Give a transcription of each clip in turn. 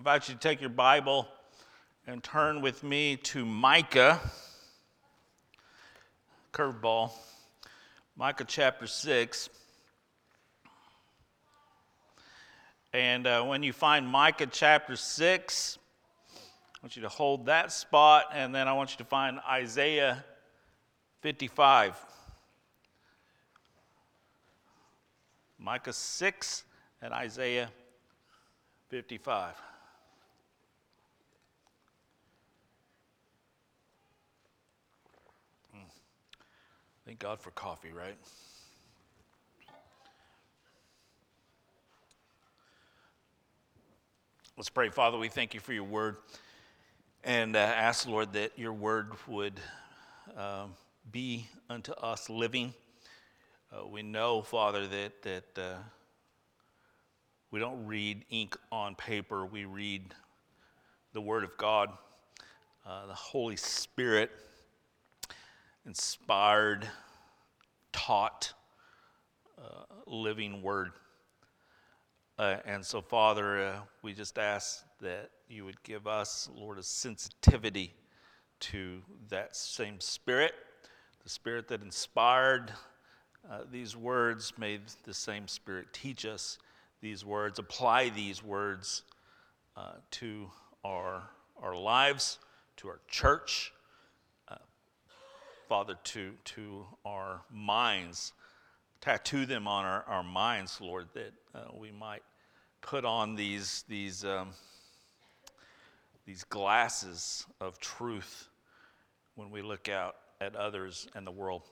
invite you to take your Bible and turn with me to Micah. Curveball. Micah chapter 6. And uh, when you find Micah chapter 6, I want you to hold that spot, and then I want you to find Isaiah 55. Micah 6 and Isaiah 55. Thank God for coffee, right? Let's pray. Father, we thank you for your word and uh, ask, Lord, that your word would uh, be unto us living. Uh, we know, Father, that, that uh, we don't read ink on paper, we read the Word of God. Uh, the Holy Spirit inspired, taught, uh, living Word. Uh, and so, Father, uh, we just ask that you would give us, Lord, a sensitivity to that same Spirit, the Spirit that inspired uh, these words. May the same Spirit teach us these words, apply these words uh, to our, our lives, to our church, Father, to, to our minds. Tattoo them on our, our minds, Lord, that uh, we might put on these, these, um, these glasses of truth when we look out at others and the world.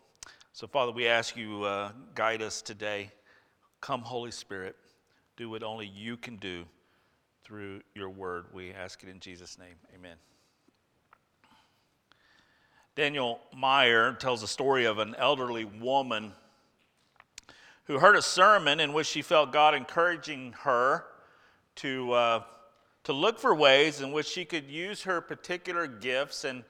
So, Father, we ask you, uh, guide us today. Come, Holy Spirit. Do what only you can do through your word. We ask it in Jesus' name. Amen. Daniel Meyer tells a story of an elderly woman who heard a sermon in which she felt God encouraging her to, uh, to look for ways in which she could use her particular gifts and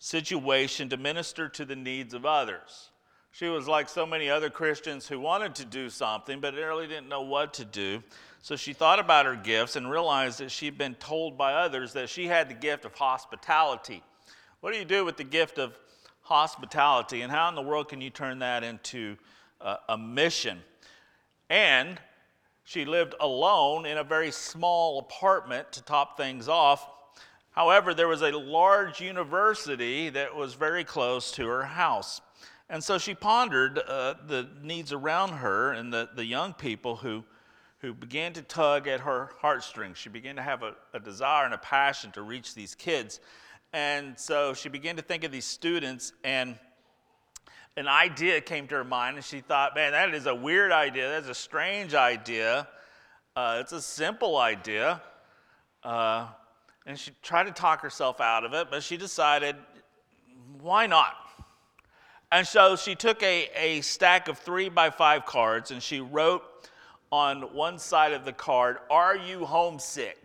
situation to minister to the needs of others. She was like so many other Christians who wanted to do something, but really didn't know what to do. So she thought about her gifts and realized that she'd been told by others that she had the gift of hospitality. What do you do with the gift of hospitality, and how in the world can you turn that into uh, a mission? And she lived alone in a very small apartment to top things off. However, there was a large university that was very close to her house. And so she pondered uh, the needs around her and the, the young people who, who began to tug at her heartstrings. She began to have a, a desire and a passion to reach these kids. And so she began to think of these students, and an idea came to her mind, and she thought, man, that is a weird idea. That's a strange idea. Uh, it's a simple idea. Uh, and she tried to talk herself out of it, but she decided, why not? And so she took a, a stack of three by five cards and she wrote on one side of the card, Are you homesick?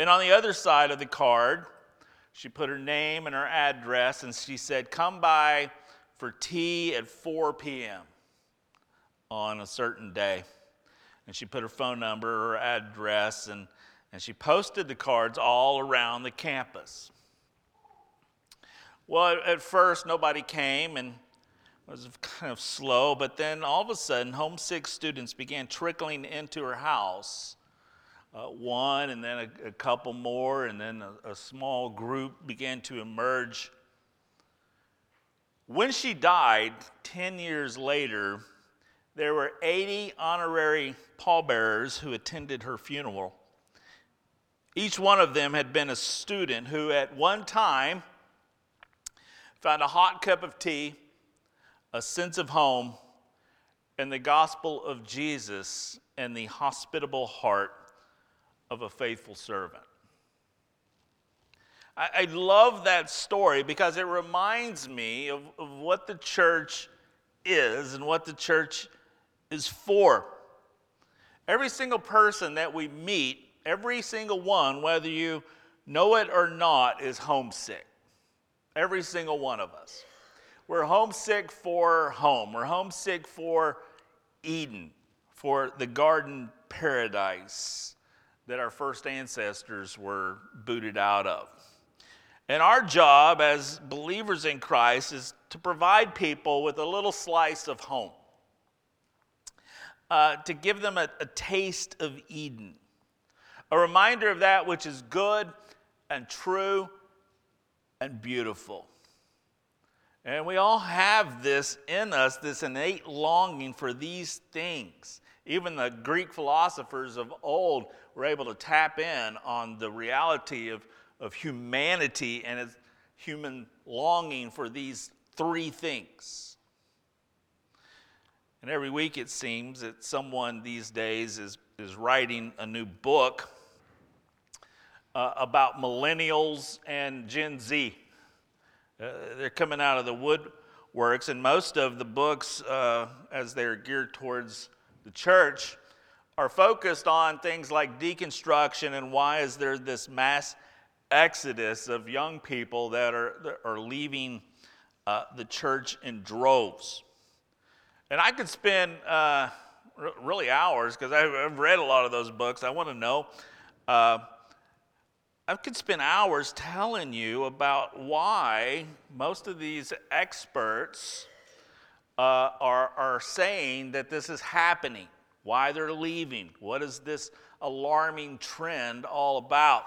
And on the other side of the card, she put her name and her address and she said, Come by for tea at 4 p.m. on a certain day. And she put her phone number, her address, and, and she posted the cards all around the campus. Well, at first, nobody came and it was kind of slow, but then all of a sudden, homesick students began trickling into her house. Uh, one, and then a, a, couple more, and then a, a small group began to emerge. When she died 10 years later, there were 80 honorary pallbearers who attended her funeral. Each one of them had been a student who, at one time, found a hot cup of tea, a sense of home, and the gospel of Jesus and the hospitable heart of a faithful servant. I, love that story because it reminds me of, of what the church is and what the church is for. Every single person that we meet, every single one, whether you know it or not, is homesick. Every single one of us. We're homesick for home. We're homesick for Eden, for the garden paradise that our first ancestors were booted out of. And our job as believers in Christ is to provide people with a little slice of home, uh, to give them a, a taste of Eden, a reminder of that which is good and true and beautiful. And we all have this in us, this innate longing for these things. Even the Greek philosophers of old were able to tap in on the reality of, of humanity and its human longing for these three things. And every week it seems that someone these days is, is writing a new book uh, about millennials and Gen Z. Uh, they're coming out of the woodworks, and most of the books, uh, as they're geared towards the church, are focused on things like deconstruction and why is there this mass exodus of young people that are, that are leaving uh, the church in droves. And I could spend uh, really hours because I've read a lot of those books. I want to know. Uh, I could spend hours telling you about why most of these experts uh, are, are saying that this is happening, why they're leaving, what is this alarming trend all about.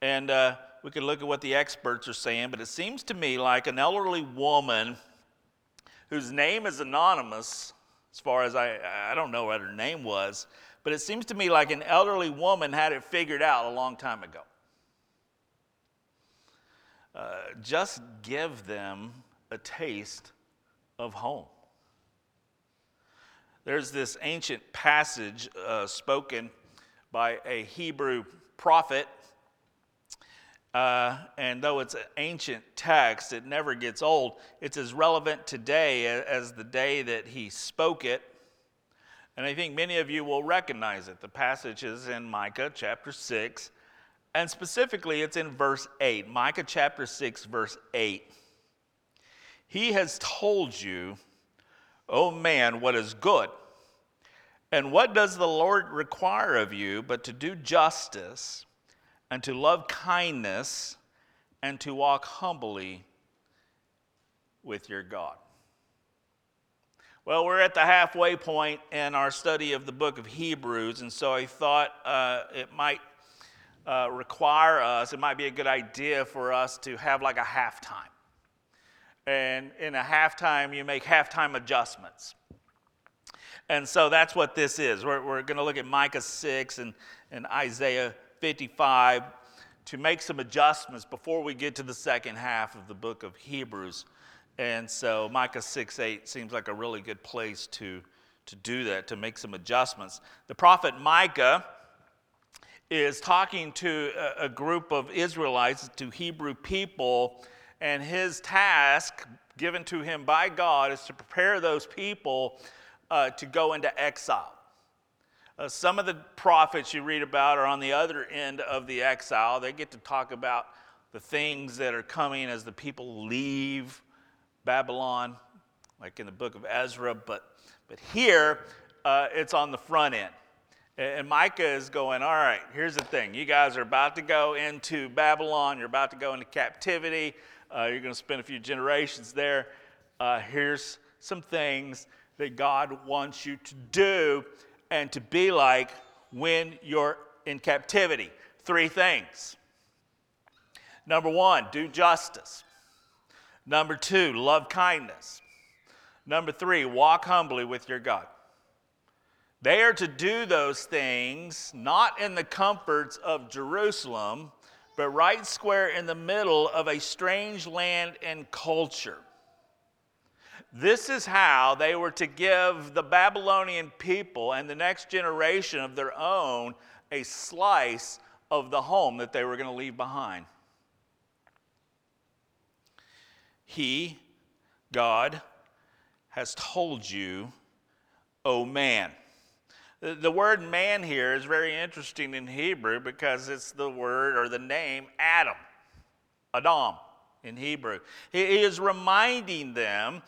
And uh, we could look at what the experts are saying, but it seems to me like an elderly woman whose name is anonymous, as far as I, I don't know what her name was, but it seems to me like an elderly woman had it figured out a long time ago. Uh, just give them a taste of home. There's this ancient passage uh, spoken by a Hebrew prophet. Uh, and though it's an ancient text, it never gets old. It's as relevant today as the day that he spoke it. And I think many of you will recognize it. The passage is in Micah chapter 6, and specifically, it's in verse 8, Micah chapter 6, verse 8. He has told you, O man, what is good. And what does the Lord require of you but to do justice and to love kindness and to walk humbly with your God? Well, we're at the halfway point in our study of the book of Hebrews, and so I thought uh, it might uh, require us, it might be a good idea for us to have like a halftime. And in a halftime, you make halftime adjustments. And so that's what this is. We're, we're going to look at Micah 6 and, and Isaiah 55 to make some adjustments before we get to the second half of the book of Hebrews. And so Micah 6 8 seems like a really good place to, to do that, to make some adjustments. The prophet Micah is talking to a, group of Israelites, to Hebrew people, and his task given to him by God is to prepare those people uh, to go into exile. Uh, some of the prophets you read about are on the other end of the exile. They get to talk about the things that are coming as the people leave Babylon, like in the book of Ezra. But, but here, uh, it's on the front end. And Micah is going, All right, here's the thing. You guys are about to go into Babylon. You're about to go into captivity. Uh, you're going to spend a few generations there. Uh, here's some things that God wants you to do and to be like when you're in captivity. Three things. Number one, do justice. Number two, love kindness. Number three, walk humbly with your God. They are to do those things not in the comforts of Jerusalem, but right square in the middle of a strange land and culture. This is how they were to give the Babylonian people and the next generation of their own a slice of the home that they were going to leave behind. He, God, has told you, oh man. The word man here is very interesting in Hebrew because it's the word or the name Adam, Adam in Hebrew. He is reminding them,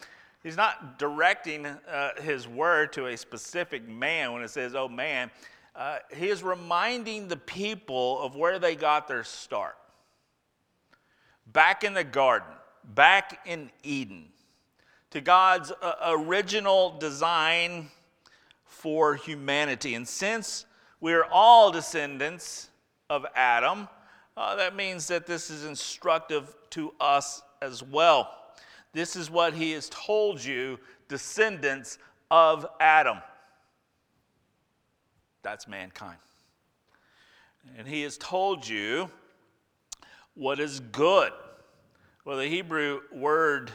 he's not directing uh, his word to a specific man when it says, oh man. uh, he is reminding the people of where they got their start. Back in the garden, back in Eden, to God's uh, original design for humanity. And since we're all descendants of Adam, uh, that means that this is instructive to us as well. This is what he has told you, descendants of Adam. That's mankind. And he has told you what is good. Well, the Hebrew word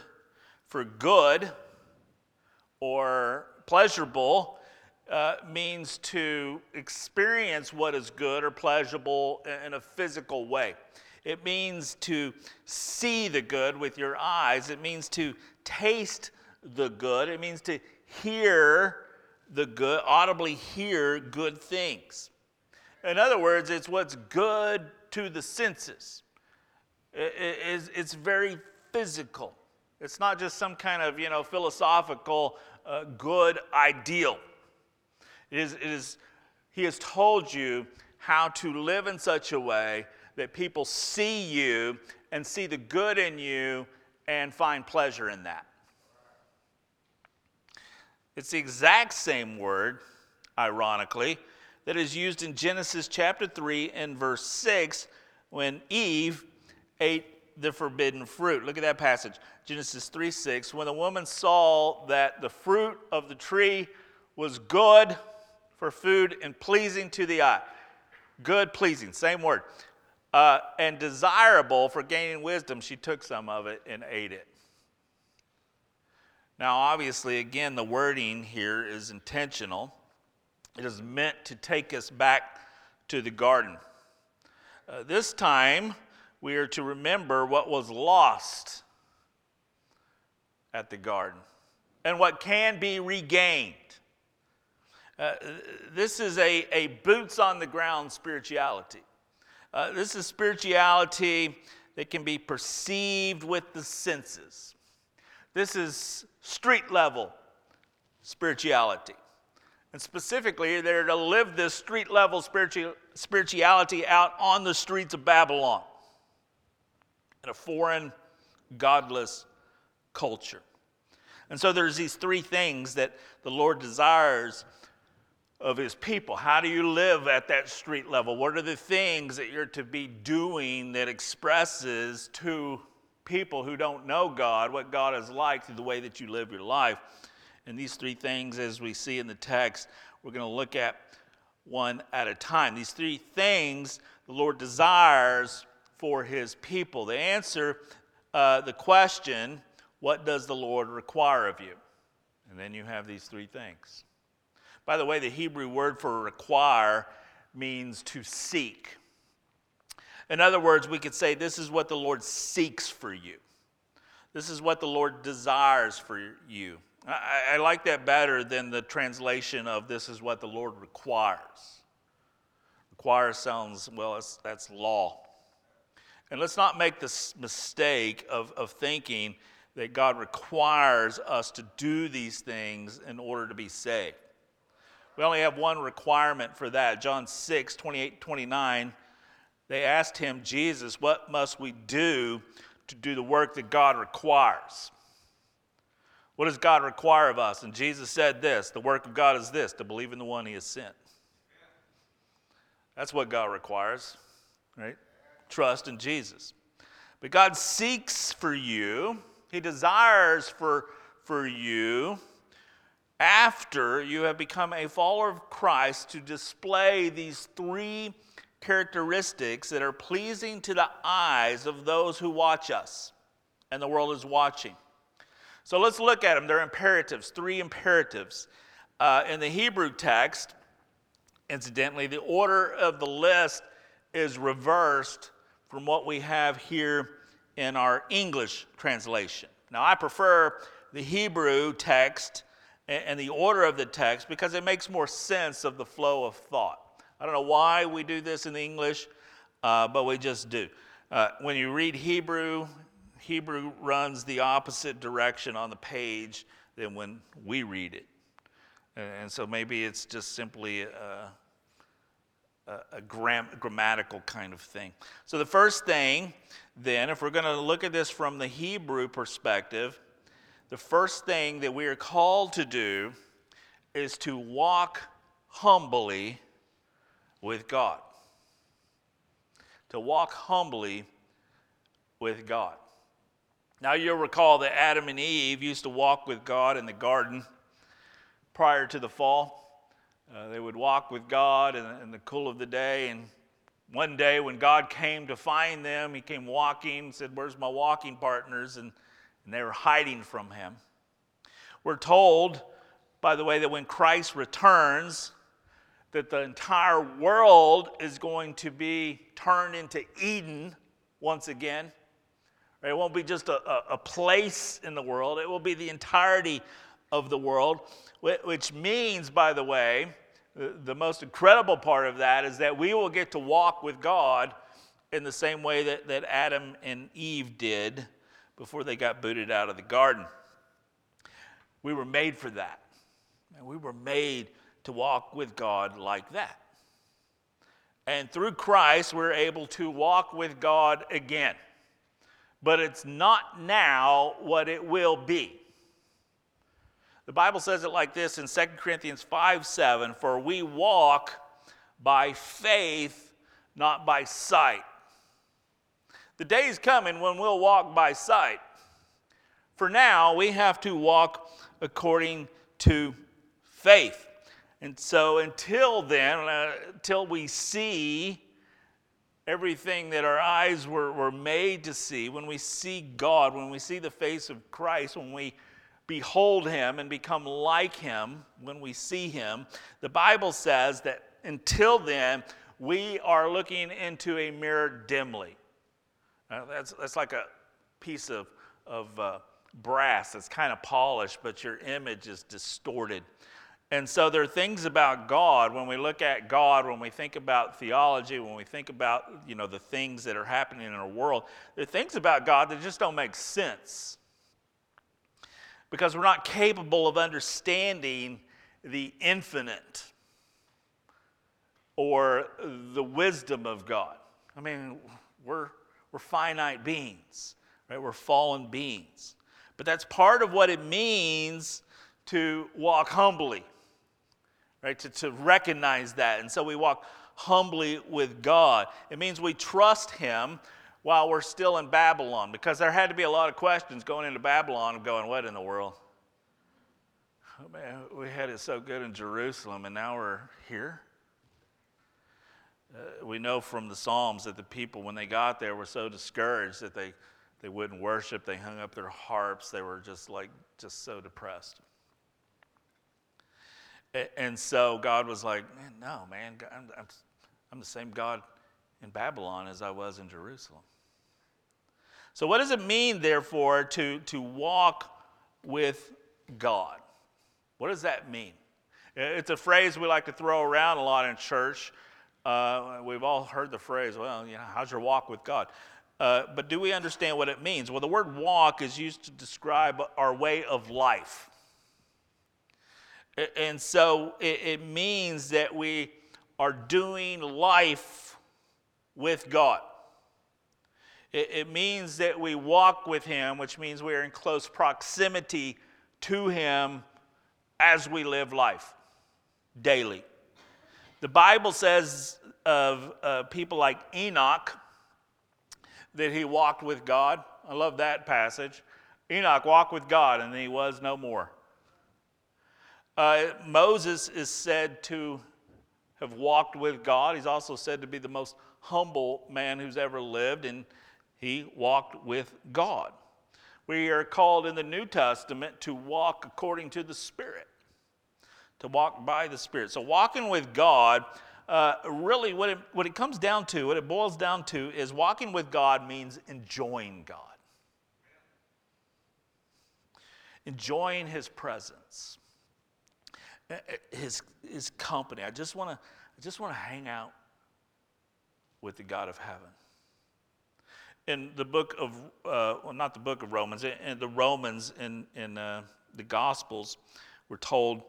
for good or pleasurable uh, means to experience what is good or pleasurable in a physical way. It means to see the good with your eyes. It means to taste the good. It means to hear the good, audibly hear good things. In other words, it's what's good to the senses. It's very physical. It's not just some kind of, you know, philosophical uh, good ideal. It is, it is, he has told you how to live in such a way that people see you and see the good in you and find pleasure in that. It's the exact same word, ironically, that is used in Genesis chapter 3 and verse 6 when Eve ate the forbidden fruit. Look at that passage. Genesis 3 6. When the woman saw that the fruit of the tree was good for food and pleasing to the eye. Good, pleasing, same word. Uh, and desirable for gaining wisdom, she took some of it and ate it. Now, obviously, again, the wording here is intentional. It is meant to take us back to the garden. Uh, this time, we are to remember what was lost at the garden and what can be regained. Uh, this is a, a boots on the ground spirituality. Uh, this is spirituality that can be perceived with the senses. This is street level spirituality. And specifically, they're to live this street level spiritu- spirituality out on the streets of Babylon in a foreign, godless culture. And so there's these three things that the Lord desires of his people. How do you live at that street level? What are the things that you're to be doing that expresses to people who don't know God, what God is like through the way that you live your life. And these three things, as we see in the text, we're going to look at one at a time. These three things the Lord desires for his people. They answer uh, the question, What does the Lord require of you? And then you have these three things. By the way, the Hebrew word for require means to seek. In other words, we could say this is what the Lord seeks for you. This is what the Lord desires for you. I, I like that better than the translation of this is what the Lord requires. Require sounds, well, that's law. And let's not make this mistake of, of thinking that God requires us to do these things in order to be saved. We only have one requirement for that. John 6, 28, 29 they asked him, Jesus, what must we do to do the work that God requires? What does God require of us? And Jesus said this the work of God is this to believe in the one he has sent. That's what God requires, right? Trust in Jesus. But God seeks for you, He desires for, for you after you have become a follower of Christ to display these three characteristics that are pleasing to the eyes of those who watch us, and the world is watching. So let's look at them. They're imperatives, three imperatives. Uh, in the Hebrew text, incidentally, the order of the list is reversed from what we have here in our English translation. Now, I prefer the Hebrew text and the order of the text because it makes more sense of the flow of thought. I don't know why we do this in English, uh, but we just do. Uh, when you read Hebrew, Hebrew runs the opposite direction on the page than when we read it. And so maybe it's just simply a, a, a gram, grammatical kind of thing. So, the first thing, then, if we're going to look at this from the Hebrew perspective, the first thing that we are called to do is to walk humbly with God. To walk humbly with God. Now, you'll recall that Adam and Eve used to walk with God in the garden prior to the fall. Uh, they would walk with God in, in, the cool of the day. And one day, when God came to find them, He came walking, and said, Where's my walking partners? And, and they were hiding from Him. We're told, by the way, that when Christ returns, that the entire world is going to be turned into Eden once again. It won't be just a, a, a place in the world, it will be the entirety of the world, which means, by the way, the most incredible part of that is that we will get to walk with God in the same way that, that Adam and Eve did before they got booted out of the garden. We were made for that. And we were made to walk with God like that. And through Christ, we're able to walk with God again. But it's not now what it will be. The Bible says it like this in 2 Corinthians 5 7 For we walk by faith, not by sight. The day is coming when we'll walk by sight. For now, we have to walk according to faith. And so until then, uh, until we see everything that our eyes were, were made to see, when we see God, when we see the face of Christ, when we behold him and become like him when we see him, the Bible says that until then, we are looking into a mirror dimly. Uh, that's, that's like a piece of, of uh, brass that's kind of polished, but your image is distorted. And so there are things about God when we look at God, when we think about theology, when we think about you know the things that are happening in our world, there are things about God that just don't make sense because we're not capable of understanding the infinite or the wisdom of God. I mean, we're, we're finite beings, right? We're fallen beings. But that's part of what it means to walk humbly, right? To, to recognize that. And so we walk humbly with God. It means we trust Him while we're still in Babylon because there had to be a lot of questions going into Babylon of going, what in the world? Oh, man, we had it so good in Jerusalem and now we're here. Uh, we know from the Psalms that the people, when they got there, were so discouraged that they, they wouldn't worship. They hung up their harps. They were just like, just so depressed. And so God was like, man, no, man, I'm, I'm, I'm the same God in Babylon as I was in Jerusalem. So, what does it mean, therefore, to, to walk with God? What does that mean? It's a phrase we like to throw around a lot in church. Uh, we've all heard the phrase, well, you know, how's your walk with God? Uh, but do we understand what it means? Well, the word walk is used to describe our way of life. And so it, it means that we are doing life with God. It, it means that we walk with Him, which means we are in close proximity to Him as we live life daily. The Bible says of uh, people like Enoch that he walked with God. I love that passage. Enoch walked with God and he was no more. Uh, Moses is said to have walked with God. He's also said to be the most humble man who's ever lived, and he walked with God. We are called in the New Testament to walk according to the Spirit, to walk by the Spirit. So, walking with God, uh, really, what it, what it comes down to, what it boils down to, is walking with God means enjoying God, enjoying His presence, uh, uh, His, his company. I just want to I just want to hang out with the God of heaven. In the book of, uh, well, not the book of Romans, in the Romans in, in uh, the Gospels, we're told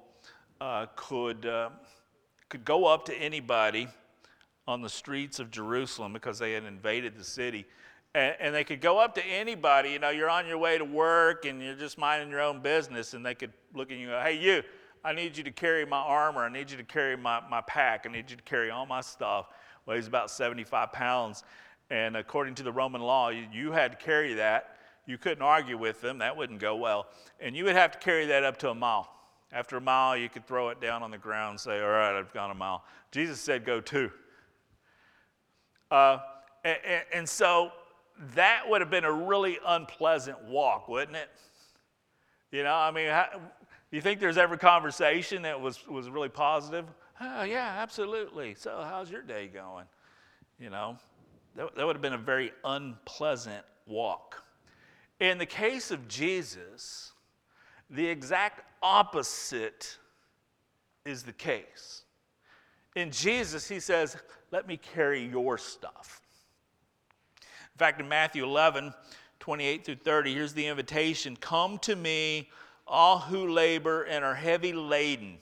uh, could, uh, could go up to anybody on the streets of Jerusalem because they had invaded the city. And, and, they could go up to anybody, you know, you're on your way to work and you're just minding your own business, and they could look at you and go, hey, you, I need you to carry my armor. I need you to carry my, my pack. I need you to carry all my stuff. Weighs about 75 pounds. And according to the Roman law, you, you had to carry that. You couldn't argue with them, that wouldn't go well. And you would have to carry that up to a mile. After a mile, you could throw it down on the ground and say, All right, I've gone a mile. Jesus said, Go two. Uh, and, and so that would have been a really unpleasant walk, wouldn't it? You know, I mean, how, you think there's ever conversation that was, was really positive? Oh, yeah, absolutely. So, how's your day going? You know, that, that would have been a very unpleasant walk. In the case of Jesus, the exact opposite is the case. In Jesus, he says, Let me carry your stuff. In fact, in Matthew 11, 28 through 30, here's the invitation Come to me, all who labor and are heavy laden,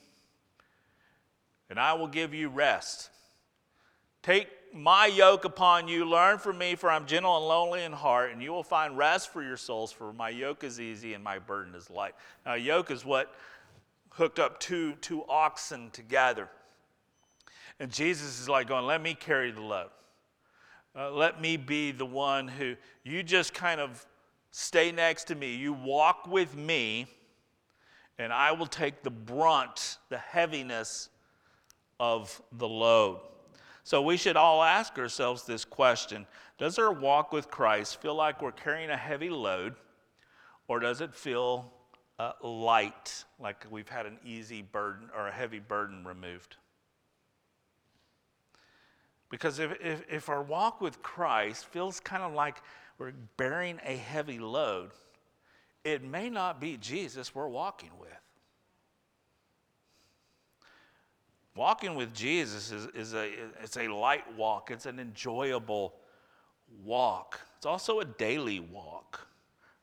and I will give you rest. Take my yoke upon you, learn from me, for I'm gentle and lonely in heart, and you will find rest for your souls, for my yoke is easy and my burden is light. Now, yoke is what hooked up two, two oxen together. And Jesus is like going, Let me carry the load. Uh, let me be the one who you just kind of stay next to me. You walk with me, and I will take the brunt, the heaviness of the load. So we should all ask ourselves this question Does our walk with Christ feel like we're carrying a heavy load, or does it feel uh, light, like we've had an easy burden or a heavy burden removed? Because if, if, if our walk with Christ feels kind of like we're bearing a heavy load, it may not be Jesus we're walking with. Walking with Jesus is, is a, it's a light walk, it's an enjoyable walk. It's also a daily walk,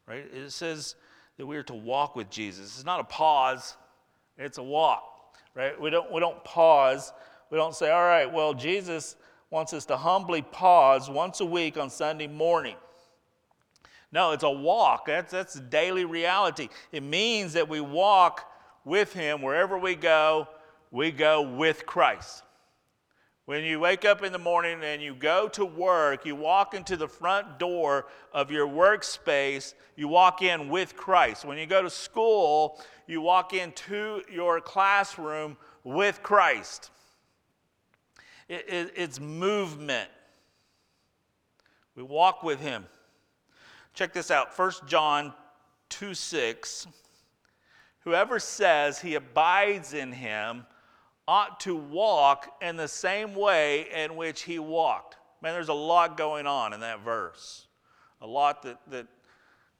right? It says that we are to walk with Jesus. It's not a pause, it's a walk, right? We don't, we don't pause. We don't say, all right, well, Jesus wants us to humbly pause once a week on Sunday morning. No, it's a walk. That's, that's daily reality. It means that we walk with Him wherever we go, we go with Christ. When you wake up in the morning and you go to work, you walk into the front door of your workspace, you walk in with Christ. When you go to school, you walk into your classroom with Christ. It, it, it's movement. We walk with Him. Check this out 1 John 2 6. Whoever says he abides in Him, ought to walk in the same way in which he walked. Man, there's a lot going on in that verse, a lot that, that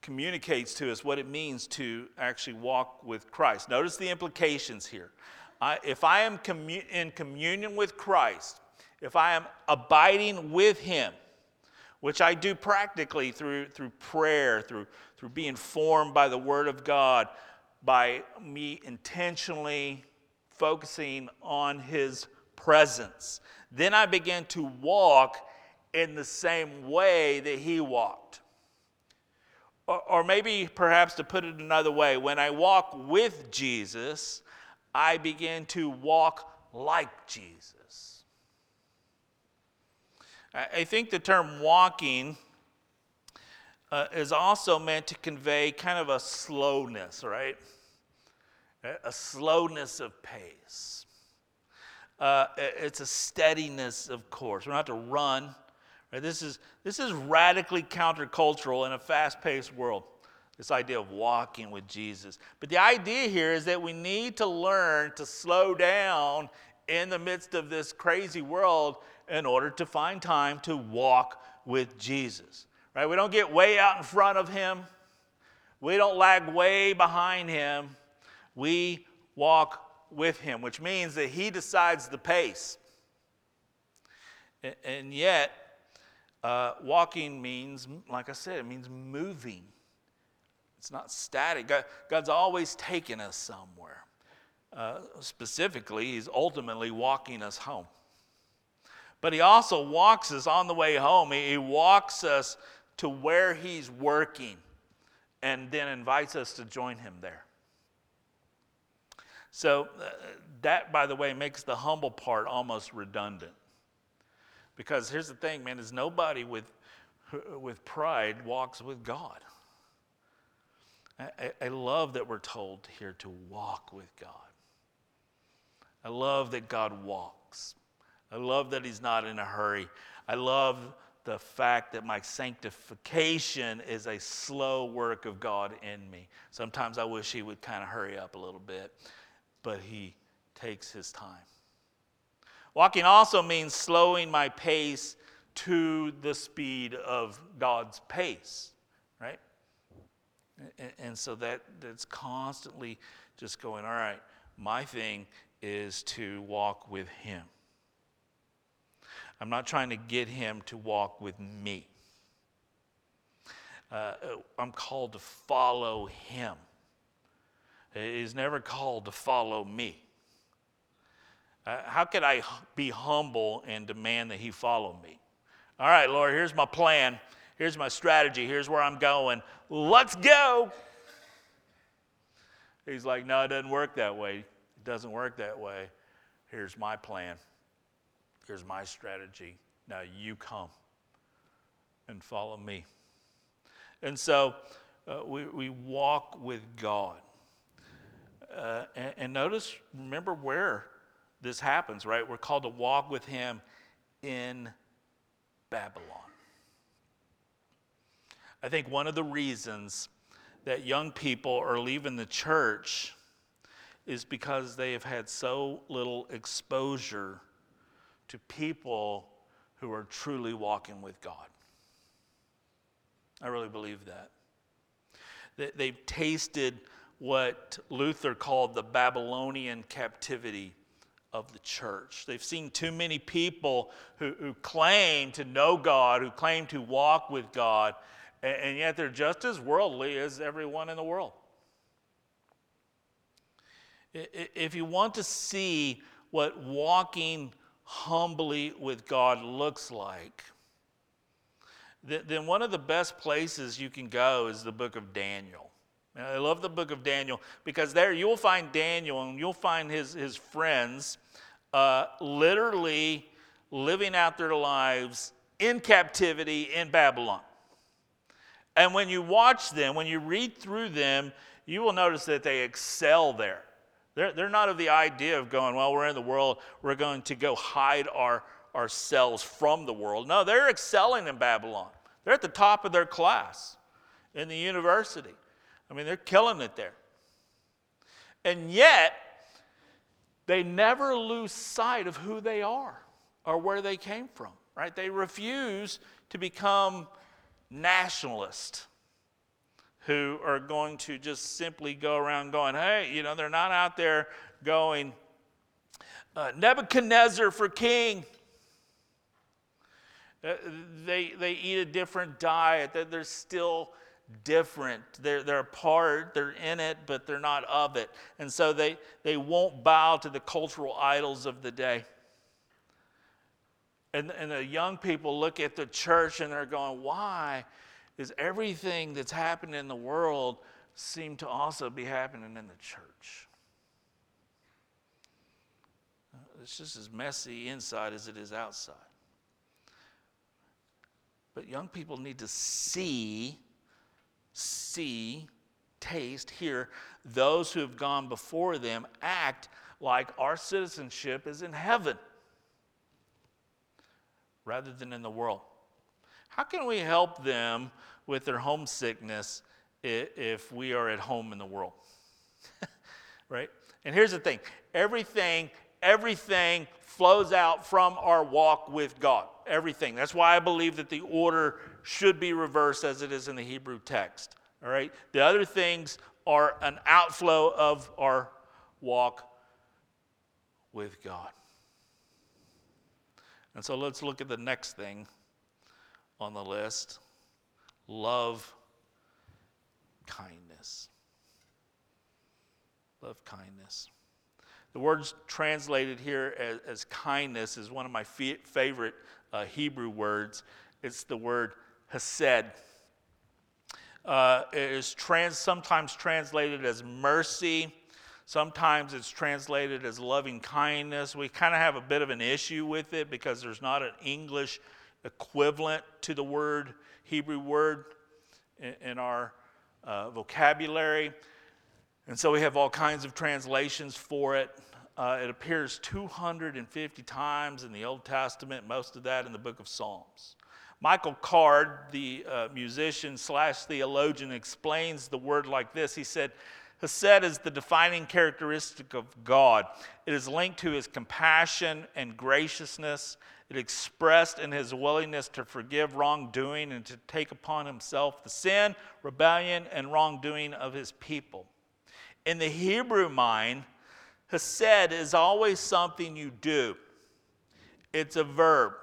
communicates to us what it means to actually walk with Christ. Notice the implications here. If I am in communion with Christ, if I am abiding with Him, which I do practically through, through prayer, through, through being formed by the Word of God, by me intentionally focusing on his presence. Then I began to walk in the same way that he walked. Or, or, maybe, perhaps to put it another way, when I walk with Jesus, I begin to walk like Jesus. I, I think the term walking uh, is also meant to convey kind of a slowness, right? A slowness of pace. Uh, it's a steadiness of course. We're not to run. Right? This, is, this is radically countercultural in a fast paced world, this idea of walking with Jesus. But the idea here is that we need to learn to slow down in the midst of this crazy world in order to find time to walk with Jesus. Right? We don't get way out in front of him. We don't lag way behind him we walk with him, which means that he decides the pace. And yet, uh, walking means, like I said, it means moving. It's not static. God, God's always taking us somewhere. Uh, specifically, He's ultimately walking us home. But he also walks us on the way home. He walks us to where he's working and then invites us to join him there. So, uh, that, by the way, makes the humble part almost redundant. Because here's the thing, man, is nobody with, with pride walks with God. I, I love that we're told here to walk with God. I love that God walks. I love that He's not in a hurry. I love the fact that my sanctification is a slow work of God in me. Sometimes I wish He would kind of hurry up a little bit, but He takes His time. Walking also means slowing my pace to the speed of God's pace, right? And so that, that's constantly just going, all right, my thing is to walk with Him. I'm not trying to get Him to walk with me. Uh, I'm called to follow Him. He's never called to follow me. Uh, how could I be humble and demand that He follow me? All right, Lord, here's my plan. Here's my strategy. Here's where I'm going. Let's go. He's like, No, it doesn't work that way. It doesn't work that way. Here's my plan. Here's my strategy. Now you come and follow me. And so uh, we, we walk with God. Uh, and, and notice, remember where this happens, right? We're called to walk with Him in Babylon. I think one of the reasons that young people are leaving the church is because they have had so little exposure to people who are truly walking with God. I really believe that. They've tasted what Luther called the Babylonian captivity of the church. They've seen too many people who, who claim to know God, who claim to walk with God, and, and yet they're just as worldly as everyone in the world. If you want to see what walking humbly with God looks like, then one of the best places you can go is the book of Daniel. I love the book of Daniel because there you'll find Daniel and you'll find his, his friends uh, literally living out their lives in captivity in Babylon. And when you watch them, when you read through them, you will notice that they excel there. They're, they're not of the idea of going, well, we're in the world, we're going to go hide our, ourselves from the world. No, they're excelling in Babylon. They're at the top of their class in the university. I mean, they're killing it there. And yet, they never lose sight of who they are or where they came from, right? They refuse to become nationalists who are going to just simply go around going, hey, you know, they're not out there going, uh, Nebuchadnezzar for king. Uh, they, they eat a different diet. that They're still different. They're, they're a part, they're in it, but they're not of it. And so they, they won't bow to the cultural idols of the day. And, and the young people look at the church and they're going, why is everything that's happening in the world seem to also be happening in the church? Uh, it's just as messy inside as it is outside. But young people need to see, see, taste, hear those who have gone before them act like our citizenship is in heaven rather than in the world. How can we help them with their homesickness if we are at home in the world? right? And here's the thing everything, everything flows out from our walk with God. Everything. That's why I believe that the order should be reversed as it is in the Hebrew text. All right? The other things are an outflow of our walk with God. And so let's look at the next thing on the list love kindness. Love kindness. The word translated here as, as kindness is one of my favorite uh, Hebrew words. It's the word hesed. Uh, it is trans, sometimes translated as mercy. Sometimes it's translated as loving kindness. We kind of have a bit of an issue with it because there's not an English equivalent to the word, Hebrew word, in, in our uh, vocabulary. And so we have all kinds of translations for it. Uh, it appears 250 times in the Old Testament, most of that in the book of Psalms. Michael Card, the uh, musician slash theologian, explains the word like this. He said, Hesed is the defining characteristic of God. It is linked to his compassion and graciousness. It expressed in his willingness to forgive wrongdoing and to take upon himself the sin, rebellion, and wrongdoing of his people. In the Hebrew mind, Hesed is always something you do, it's a verb.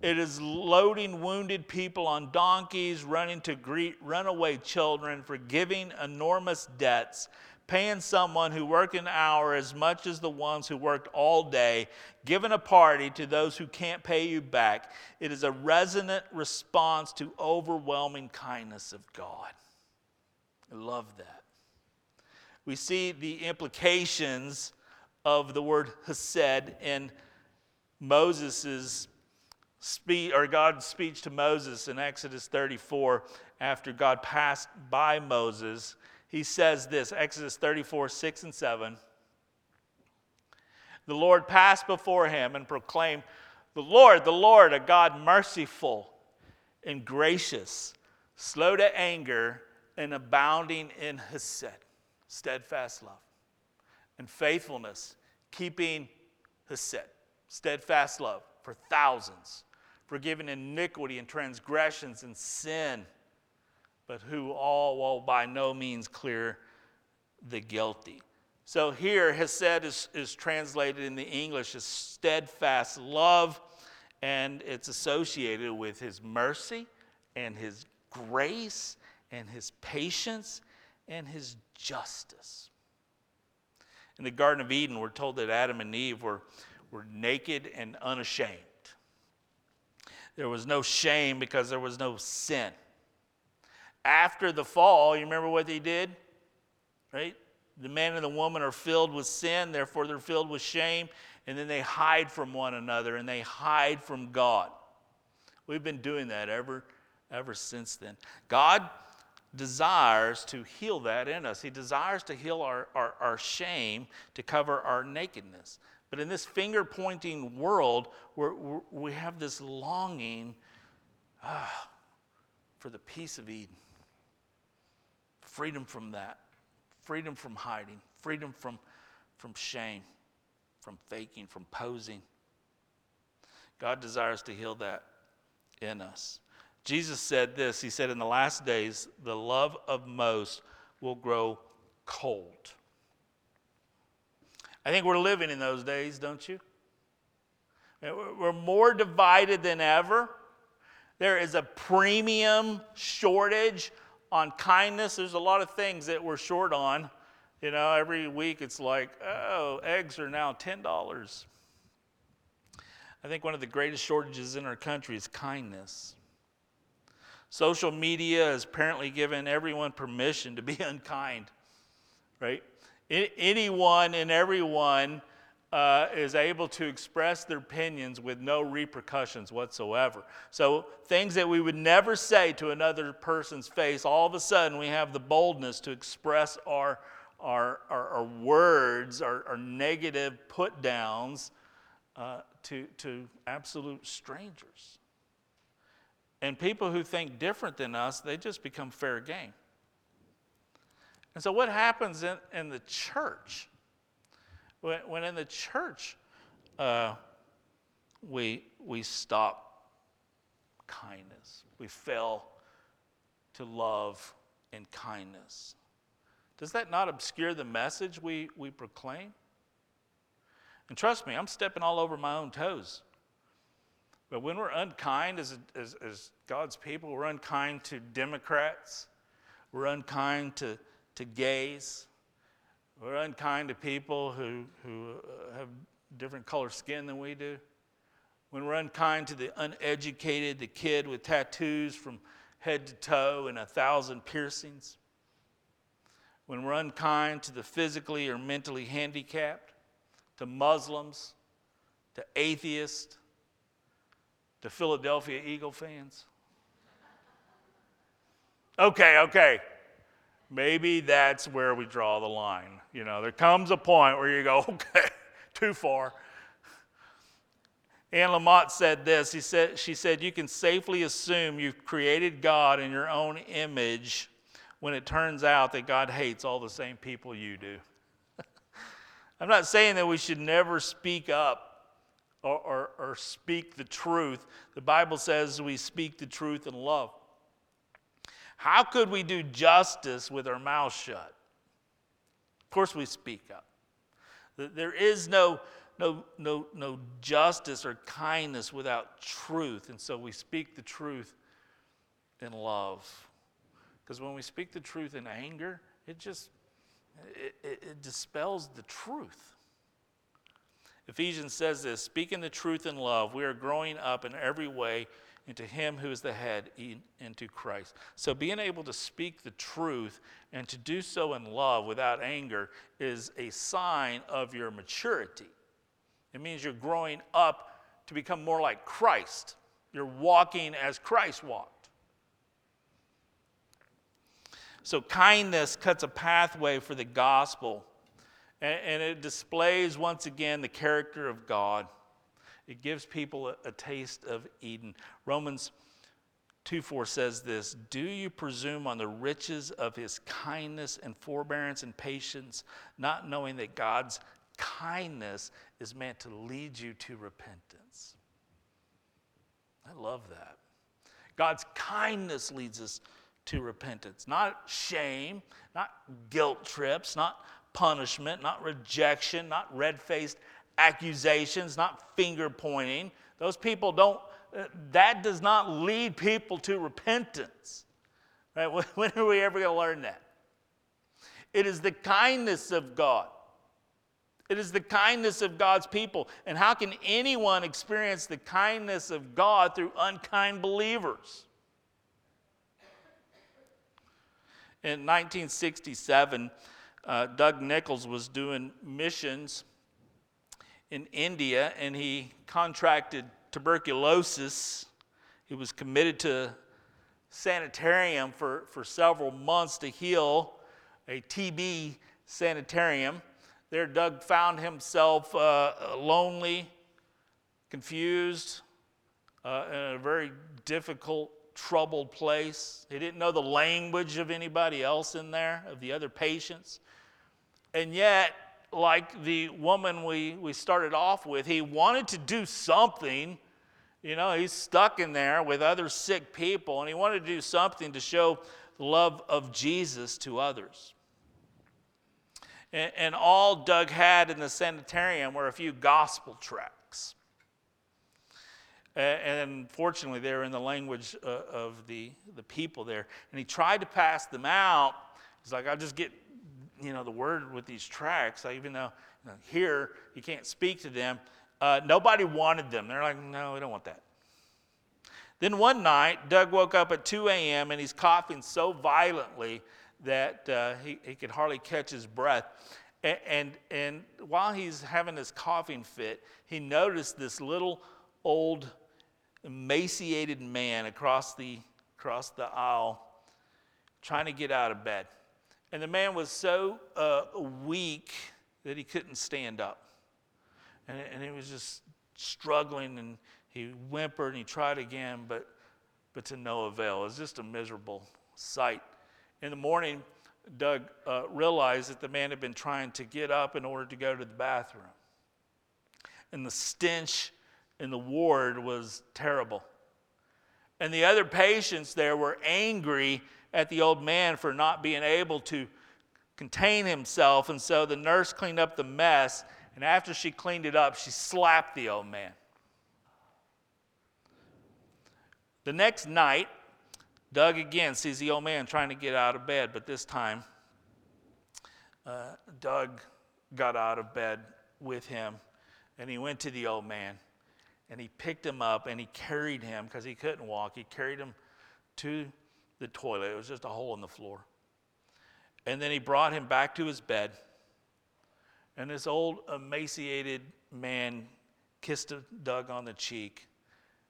It is loading wounded people on donkeys, running to greet runaway children, forgiving enormous debts, paying someone who worked an hour as much as the ones who worked all day, giving a party to those who can't pay you back. It is a resonant response to overwhelming kindness of God. I love that. We see the implications of the word hesed in Moses' speech or God's speech to Moses in Exodus 34 after God passed by Moses. He says this Exodus 34, 6 and 7. The Lord passed before him and proclaimed, The Lord, the Lord, a God merciful and gracious, slow to anger, and abounding in hesed, steadfast love, and faithfulness, keeping hesed, steadfast love for thousands forgiving iniquity and transgressions and sin, but who all will by no means clear the guilty. So here, Hesed is, is translated in the English as steadfast love, and it's associated with his mercy and his grace and his patience and his justice. In the Garden of Eden, we're told that Adam and Eve were, were naked and unashamed. There was no shame because there was no sin. After the fall, you remember what they did? Right? The man and the woman are filled with sin, therefore they're filled with shame, and then they hide from one another and they hide from God. We've been doing that ever, ever since then. God desires to heal that in us. He desires to heal our, our, our shame, to cover our nakedness. But in this finger pointing world, where we have this longing ah, for the peace of Eden, freedom from that, freedom from hiding, freedom from, from shame, from faking, from posing. God desires to heal that in us. Jesus said this He said, In the last days, the love of most will grow cold. I think we're living in those days, don't you? We're more divided than ever. There is a premium shortage on kindness. There's a lot of things that we're short on. You know, every week it's like, oh, eggs are now $10. I think one of the greatest shortages in our country is kindness. Social media has apparently given everyone permission to be unkind, right? Anyone and everyone uh, is able to express their opinions with no repercussions whatsoever. So, things that we would never say to another person's face, all of a sudden we have the boldness to express our, our, our, our words, our, our, negative put downs uh, to, to absolute strangers. And people who think different than us, they just become fair game. And so, what happens in, in the church? When, when in the church uh, we, we stop kindness, we fail to love and kindness. Does that not obscure the message we, we proclaim? And trust me, I'm stepping all over my own toes. But when we're unkind as, as, as God's people, we're unkind to Democrats, we're unkind to to gays. We're unkind to people who, who uh, have different color skin than we do. When we're unkind to the uneducated, the kid with tattoos from head to toe and a thousand piercings. When we're unkind to the physically or mentally handicapped, to Muslims, to atheists, to Philadelphia Eagle fans. Okay, okay. Maybe that's where we draw the line. You know, there comes a point where you go, okay, too far. Anne Lamott said this. He said, she said, You can safely assume you've created God in your own image when it turns out that God hates all the same people you do. I'm not saying that we should never speak up or, or, or, speak the truth. The Bible says we speak the truth in love. How could we do justice with our mouths shut? Of course, we speak up. There is no, no, no, no justice or kindness without truth. And so we speak the truth in love. Because when we speak the truth in anger, it just it, it, it dispels the truth. Ephesians says this speaking the truth in love, we are growing up in every way into Him who is the head, into Christ. So, being able to speak the truth and to do so in love without anger is a sign of your maturity. It means you're growing up to become more like Christ. You're walking as Christ walked. So, kindness cuts a pathway for the gospel, and, and it displays once again the character of God. It gives people a, a taste of Eden. Romans 2 4 says this Do you presume on the riches of his kindness and forbearance and patience, not knowing that God's kindness is meant to lead you to repentance? I love that. God's kindness leads us to repentance, not shame, not guilt trips, not punishment, not rejection, not red faced accusations, not finger pointing. Those people don't, uh, that does not lead people to repentance. Right? When are we ever going to learn that? It is the kindness of God. It is the kindness of God's people. And how can anyone experience the kindness of God through unkind believers? In 1967, uh, Doug Nichols was doing missions in India and he contracted tuberculosis. He was committed to sanitarium for, for several months to heal a TB sanitarium. There, Doug found himself uh, lonely, confused, uh, in a very difficult, troubled place. He didn't know the language of anybody else in there, of the other patients. And yet, like the woman we, we started off with, he wanted to do something. You know, he's stuck in there with other sick people, and he wanted to do something to show the love of Jesus to others. And, and all Doug had in the sanitarium were a few gospel tracts. And fortunately, they're in the language uh, of the, the people there. And he tried to pass them out. He's like, I'll just get you know, the word with these tracts, even though you know, here you can't speak to them, uh, nobody wanted them. They're like, no, we don't want that. Then one night, Doug woke up at 2 a.m. and he's coughing so violently that uh, he, he could hardly catch his breath. And, and, and while he's having this coughing fit, he noticed this little old emaciated man across the, across the aisle trying to get out of bed. And the man was so uh, weak that he couldn't stand up. And, and he was just struggling and he whimpered and he tried again, but, but to no avail. It was just a miserable sight. In the morning, Doug uh, realized that the man had been trying to get up in order to go to the bathroom. And the stench in the ward was terrible. And the other patients there were angry at the old man for not being able to contain himself. And so the nurse cleaned up the mess. And after she cleaned it up, she slapped the old man. The next night, Doug again sees the old man trying to get out of bed, but this time uh, Doug got out of bed with him and he went to the old man and he picked him up and he carried him because he couldn't walk. He carried him to the toilet. It was just a hole in the floor. And then he brought him back to his bed. And this old emaciated man kissed Doug on the cheek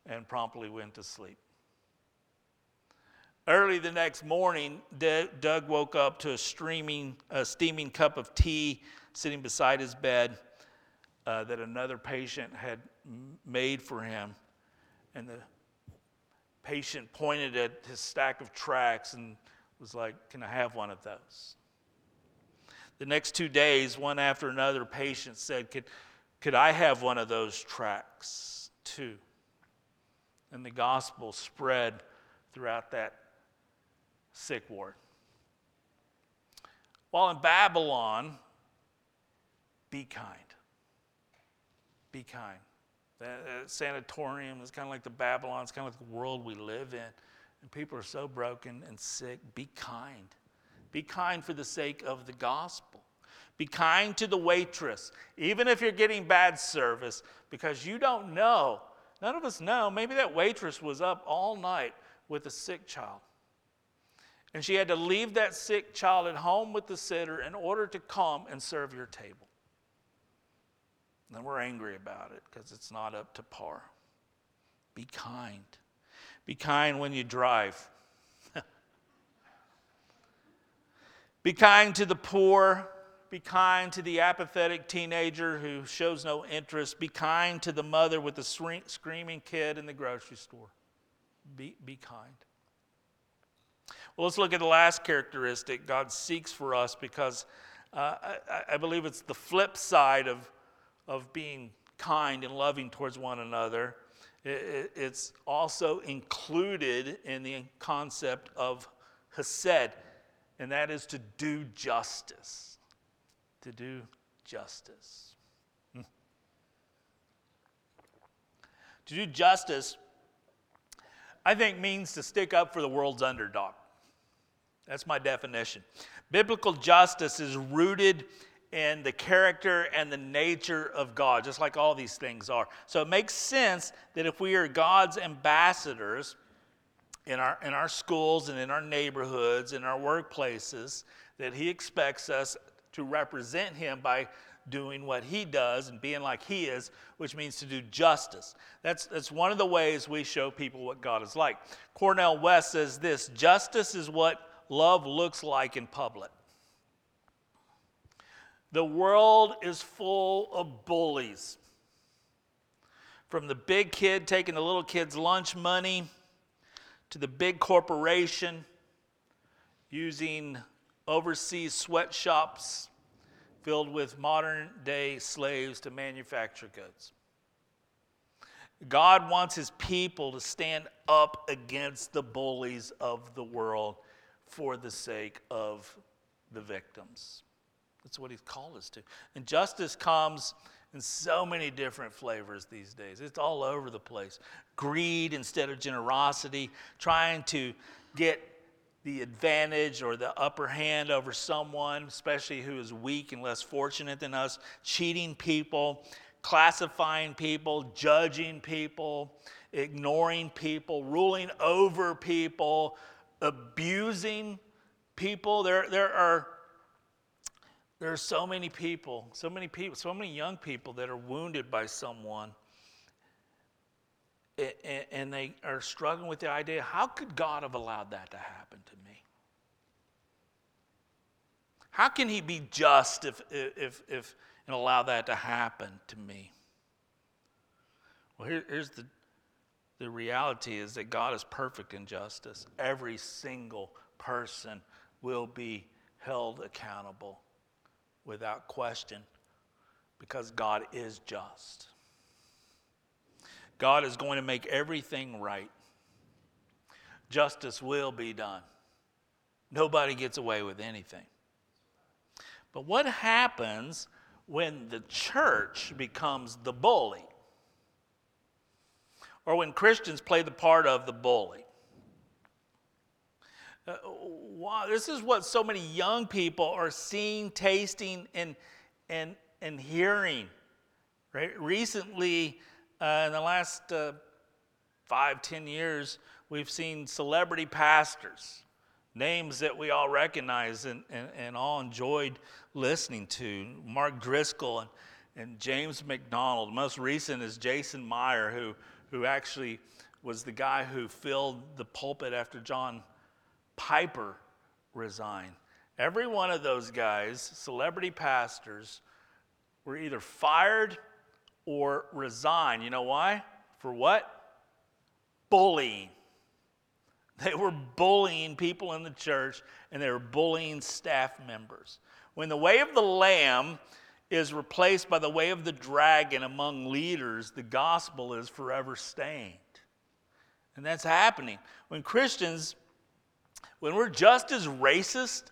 and promptly went to sleep. Early the next morning, Doug woke up to a, streaming, a steaming cup of tea sitting beside his bed uh, that another patient had made for him. And the patient pointed at his stack of tracts and was like, Can I have one of those? The next two days, one after another, patient said, Could, could I have one of those tracts too? And the gospel spread throughout that sick ward. While in Babylon, be kind. Be kind. That, sanatorium is kind of like the Babylon, it's kind of like the world we live in. And people are so broken and sick. Be kind. Be kind for the sake of the gospel. Be kind to the waitress, even if you're getting bad service, because you don't know. None of us know. Maybe that waitress was up all night with a sick child. And she had to leave that sick child at home with the sitter in order to come and serve your table. And we're angry about it because it's not up to par. Be kind. Be kind when you drive. Be kind to the poor. Be kind to the apathetic teenager who shows no interest. Be kind to the mother with the screaming kid in the grocery store. Be, be kind. Well, let's look at the last characteristic God seeks for us because uh, I, I, believe it's the flip side of, of being kind and loving towards one another. It, it, it's also included in the concept of Hesed, and that is to do justice. To do justice. Hmm. To do justice, I think, means to stick up for the world's underdog. That's my definition. Biblical justice is rooted in the character and the nature of God, just like all these things are. So it makes sense that if we are God's ambassadors in our, in our schools and in our neighborhoods, in our workplaces, that He expects us to represent Him by doing what He does and being like He is, which means to do justice. That's, that's one of the ways we show people what God is like. Cornel West says this justice is what love looks like in public. The world is full of bullies. From the big kid taking the little kid's lunch money to the big corporation using overseas sweatshops filled with modern day slaves to manufacture goods. God wants his people to stand up against the bullies of the world for the sake of the victims. That's what he's called us to. And justice comes in so many different flavors these days. It's all over the place. Greed instead of generosity, trying to get the advantage or the upper hand over someone, especially who is weak and less fortunate than us, cheating people, classifying people, judging people, ignoring people, ruling over people, abusing people. There, there are there are so many people, so many people, so many young people that are wounded by someone. And they are struggling with the idea how could God have allowed that to happen to me? How can He be just if, if, if and allow that to happen to me? Well, here, here's the the reality is that God is perfect in justice. Every single person will be held accountable without question because God is just. God is going to make everything right. Justice will be done. Nobody gets away with anything. But what happens when the church becomes the bully? or when Christians play the part of the bully. Uh, wow, this is what so many young people are seeing, tasting, and, and, and hearing. Right? Recently, uh, in the last uh, five, ten years, we've seen celebrity pastors, names that we all recognize and, and, and all enjoyed listening to. Mark Driscoll and, and James MacDonald. Most recent is Jason Meyer, who, who actually was the guy who filled the pulpit after John Piper resigned. Every one of those guys, celebrity pastors, were either fired or resigned. You know why? For what? Bullying. They were bullying people in the church and they were bullying staff members. When the way of the Lamb is replaced by the way of the dragon among leaders, the gospel is forever stained. And that's happening. When Christians, when we're just as racist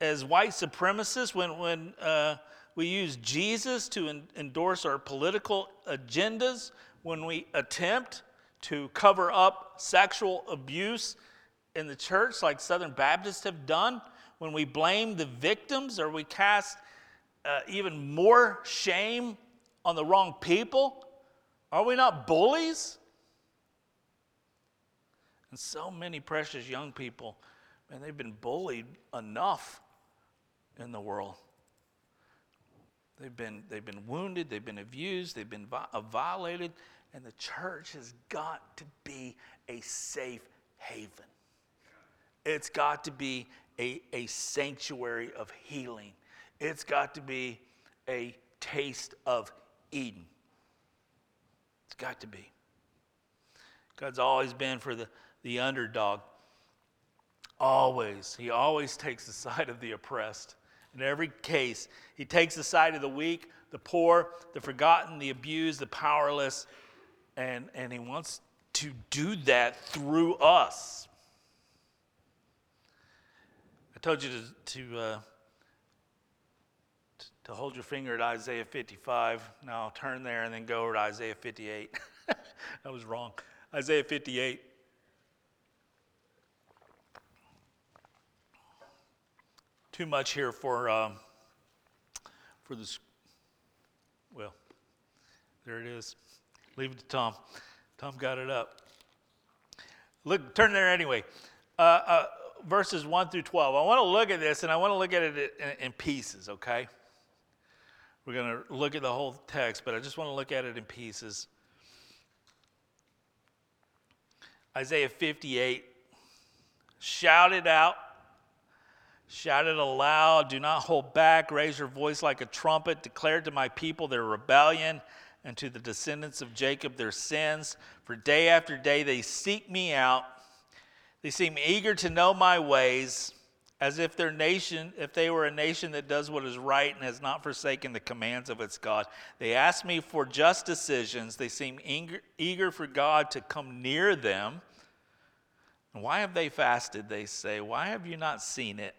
as white supremacists, when, when uh, we use Jesus to en- endorse our political agendas, when we attempt to cover up sexual abuse in the church, like Southern Baptists have done, when we blame the victims or we cast uh, even more shame on the wrong people, are we not bullies? And so many precious young people, man, they've been bullied enough in the world. They've been, they've been wounded, they've been abused, they've been uh, violated, and the church has got to be a safe haven. It's got to be a, a sanctuary of healing. It's got to be a taste of Eden. It's got to be. God's always been for the the underdog. Always. He always takes the side of the oppressed. In every case, he takes the side of the weak, the poor, the forgotten, the abused, the powerless, and, and he wants to do that through us. I told you to, to, uh, to hold your finger at Isaiah 55. Now turn there and then go over to Isaiah 58. I was wrong. Isaiah 58. Too much here for um, for this. Well, there it is. Leave it to Tom. Tom got it up. Look, turn there anyway. Uh, uh, verses 1 through 12. I want to look at this and I want to look at it in, in pieces, okay? We're going to look at the whole text, but I just want to look at it in pieces. Isaiah 58 Shout it out Shout it aloud, do not hold back, raise your voice like a trumpet, declare to my people their rebellion and to the descendants of Jacob their sins. For day after day they seek me out. They seem eager to know my ways, as if their nation, if they were a nation that does what is right and has not forsaken the commands of its God. They ask me for just decisions. They seem eager, eager for God to come near them. Why have they fasted? They say, Why have you not seen it?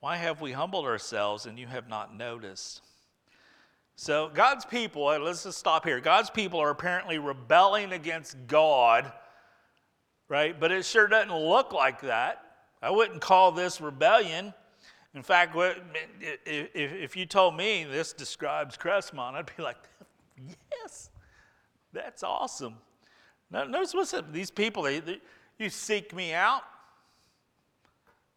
Why have we humbled ourselves and you have not noticed? So, God's people, uh, let's just stop here. God's people are apparently rebelling against God, right? But it sure doesn't look like that. I wouldn't call this rebellion. In fact, if you told me this describes Crestmont, I'd be like, yes, that's awesome. Notice what's up. These people, they, they, you seek me out.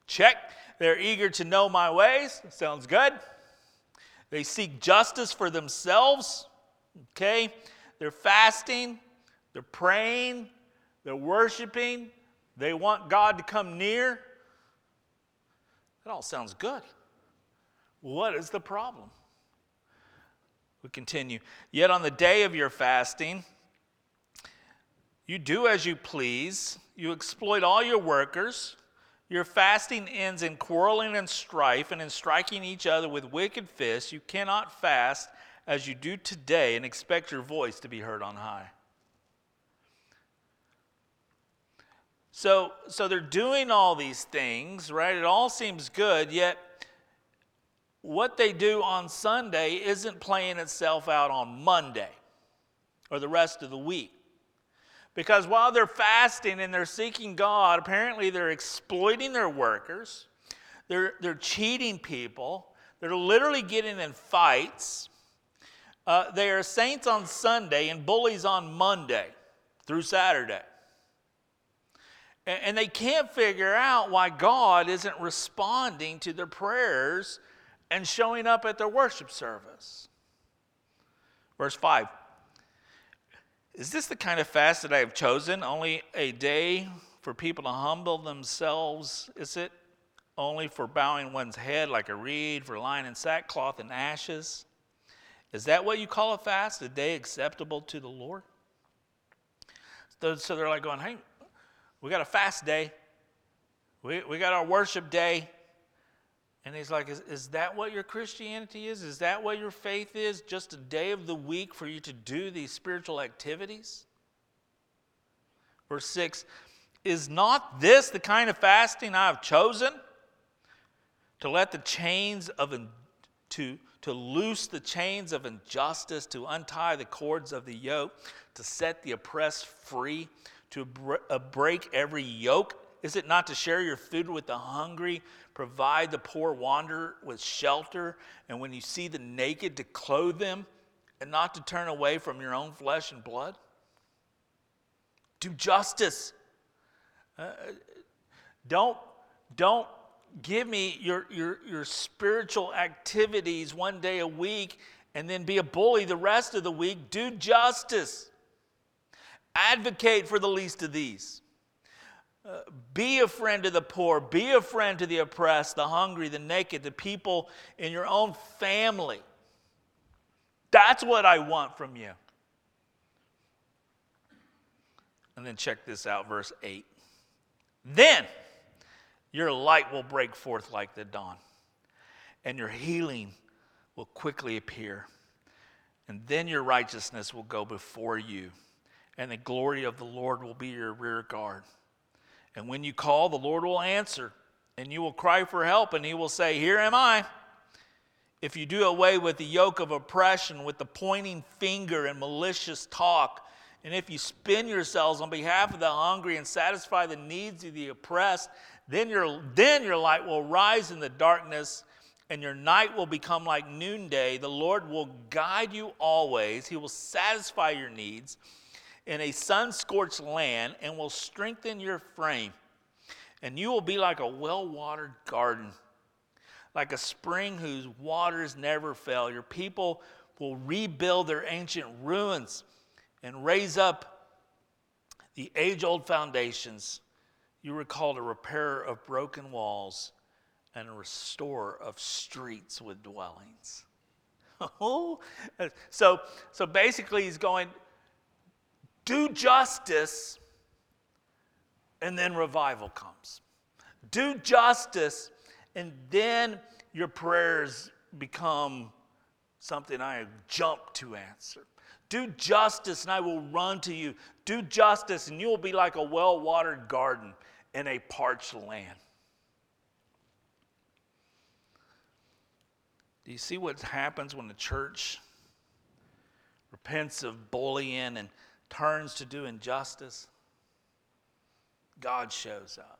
Check. They're eager to know my ways. Sounds good. They seek justice for themselves. Okay? They're fasting, they're praying, they're worshiping, they want God to come near. That all sounds good. What is the problem? We continue. Yet on the day of your fasting, you do as you please, you exploit all your workers. Your fasting ends in quarreling and strife and in striking each other with wicked fists. You cannot fast as you do today and expect your voice to be heard on high. So, so they're doing all these things, right? It all seems good, yet what they do on Sunday isn't playing itself out on Monday or the rest of the week. Because while they're fasting and they're seeking God, apparently they're exploiting their workers. they're, they're cheating people, they're literally getting in fights. Uh, they are saints on Sunday and bullies on Monday through Saturday. And, and they can't figure out why God isn't responding to their prayers and showing up at their worship service. Verse 5 Is this the kind of fast that I have chosen? Only a day for people to humble themselves? Is it only for bowing one's head like a reed, for lying in sackcloth and ashes? Is that what you call a fast, a day acceptable to the Lord? So they're like going, hey, we got a fast day. We, we got our worship day. And he's like, is, is that what your Christianity is? Is that what your faith is? Just a day of the week for you to do these spiritual activities? Verse 6 Is not this the kind of fasting I have chosen? To let the chains of, to, to loose the chains of injustice, to untie the cords of the yoke, to set the oppressed free, to uh, break every yoke? Is it not to share your food with the hungry, provide the poor wanderer with shelter, and when you see the naked, to clothe them, and not to turn away from your own flesh and blood? Do justice. Uh, don't, don't give me your, your, your spiritual activities one day a week and then be a bully the rest of the week. Do justice. Advocate for the least of these. Be a friend to the poor. Be a friend to the oppressed, the hungry, the naked, the people in your own family. That's what I want from you. And then check this out, verse 8. Then your light will break forth like the dawn, and your healing will quickly appear. And then your righteousness will go before you and the glory of the Lord will be your rear guard. And when you call, the Lord will answer, and you will cry for help, and he will say, Here am I. If you do away with the yoke of oppression, with the pointing finger and malicious talk, and if you spin yourselves on behalf of the hungry and satisfy the needs of the oppressed, then your, then your light will rise in the darkness and your night will become like noonday. The Lord will guide you always, He will satisfy your needs in a sun scorched land and will strengthen your frame. And you will be like a well watered garden, like a spring whose waters never fail. Your people will rebuild their ancient ruins and raise up the age old foundations. You were called a repairer of broken walls and a restorer of streets with dwellings. So, so basically, he's going, do justice, and then revival comes. Do justice, and then your prayers become something I jump to answer. Do justice, and I will run to you. Do justice, and you will be like a well watered garden in a parched land. Do you see what happens when the church repents of bullying and turns to do injustice, God shows up.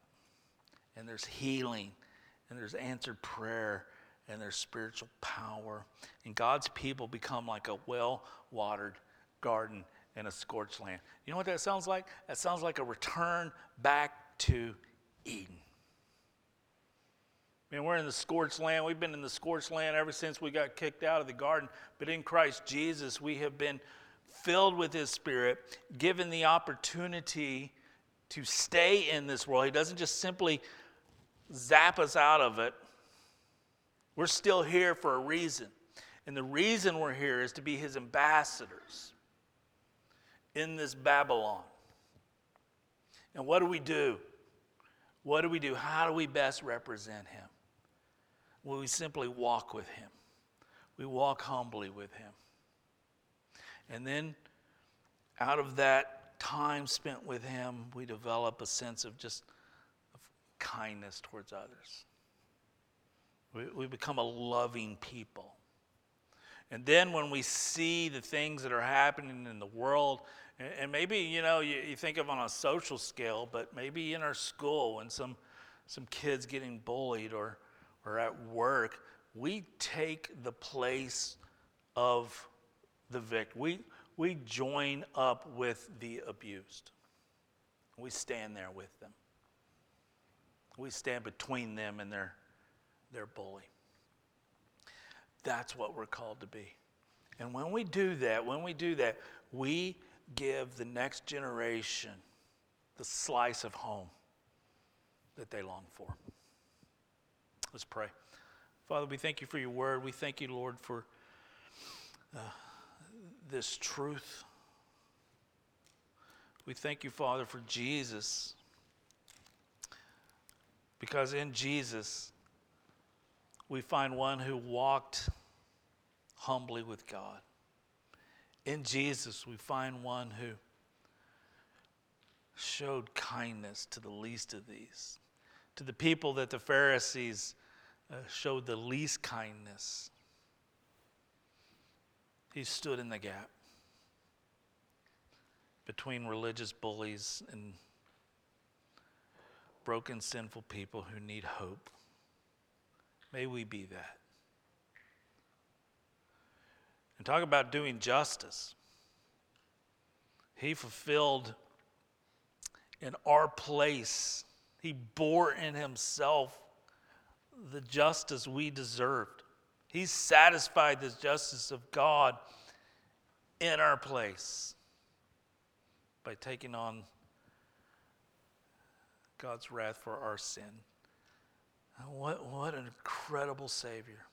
And there's healing, and there's answered prayer, and there's spiritual power. And God's people become like a well watered garden in a scorched land. You know what that sounds like? That sounds like a return back to Eden. I mean, we're in the scorched land. We've been in the scorched land ever since we got kicked out of the garden. But in Christ Jesus, we have been filled with His Spirit, given the opportunity to stay in this world. He doesn't just simply zap us out of it. We're still here for a reason. And the reason we're here is to be His ambassadors in this Babylon. And what do we do? What do we do? How do we best represent Him? Well, we simply walk with Him. We walk humbly with Him. And then out of that time spent with Him, we develop a sense of just of kindness towards others. We, we become a loving people. And then when we see the things that are happening in the world, and maybe, you know, you, you, think of on a social scale, but maybe in our school when some, some kids getting bullied or, or at work, we take the place of the victim. We, we join up with the abused. We stand there with them. We stand between them and their, their bully. That's what we're called to be. And when we do that, when we do that, we give the next generation the slice of home that they long for. Let's pray. Father, we thank you for your word. We thank you, Lord, for uh, this truth. We thank you, Father, for Jesus. Because in Jesus, we find one who walked humbly with God. In Jesus, we find one who showed kindness to the least of these, to the people that the Pharisees uh, showed the least kindness. He stood in the gap between religious bullies and broken, sinful people who need hope. May we be that. And talk about doing justice. He fulfilled in our place, He bore in Himself the justice we deserved. He satisfied the justice of God in our place by taking on God's wrath for our sin. What, what an incredible Savior.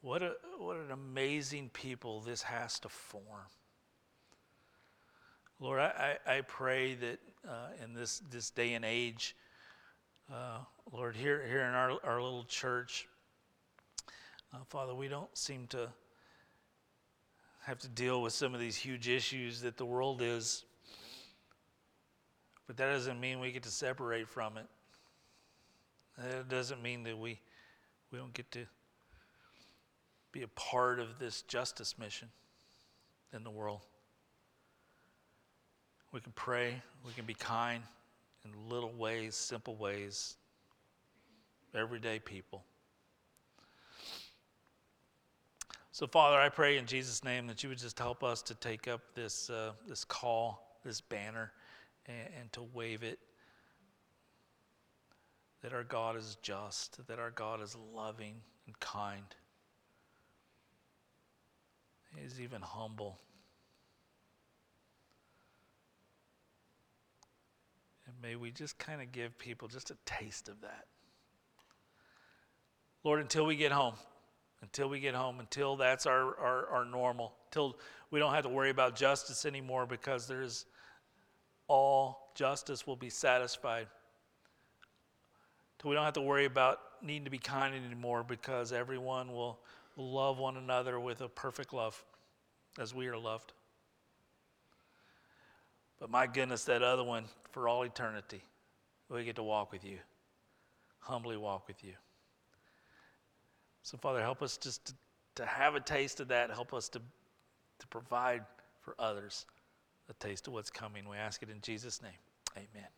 What, a, what an amazing people this has to form. Lord, I, I, pray that uh, in this, this day and age, uh, Lord, here, here in our, our little church, uh, Father, we don't seem to have to deal with some of these huge issues that the world is. But that doesn't mean we get to separate from it. That doesn't mean that we, we don't get to be a part of this justice mission in the world. We can pray, we can be kind in little ways, simple ways, everyday people. So, Father, I pray in Jesus' name that you would just help us to take up this, uh, this call, this banner, and, and to wave it. That our God is just, that our God is loving and kind. He's even humble. And may we just kind of give people just a taste of that. Lord, until we get home, until we get home, until that's our, our, our normal, until we don't have to worry about justice anymore because there's all justice will be satisfied. Until we don't have to worry about needing to be kind anymore because everyone will, will love one another with a perfect love as we are loved. But my goodness, that other one, for all eternity, we get to walk with you, humbly walk with you. So, Father, help us just to, to have a taste of that. Help us to, to provide for others a taste of what's coming. We ask it in Jesus' name. Amen.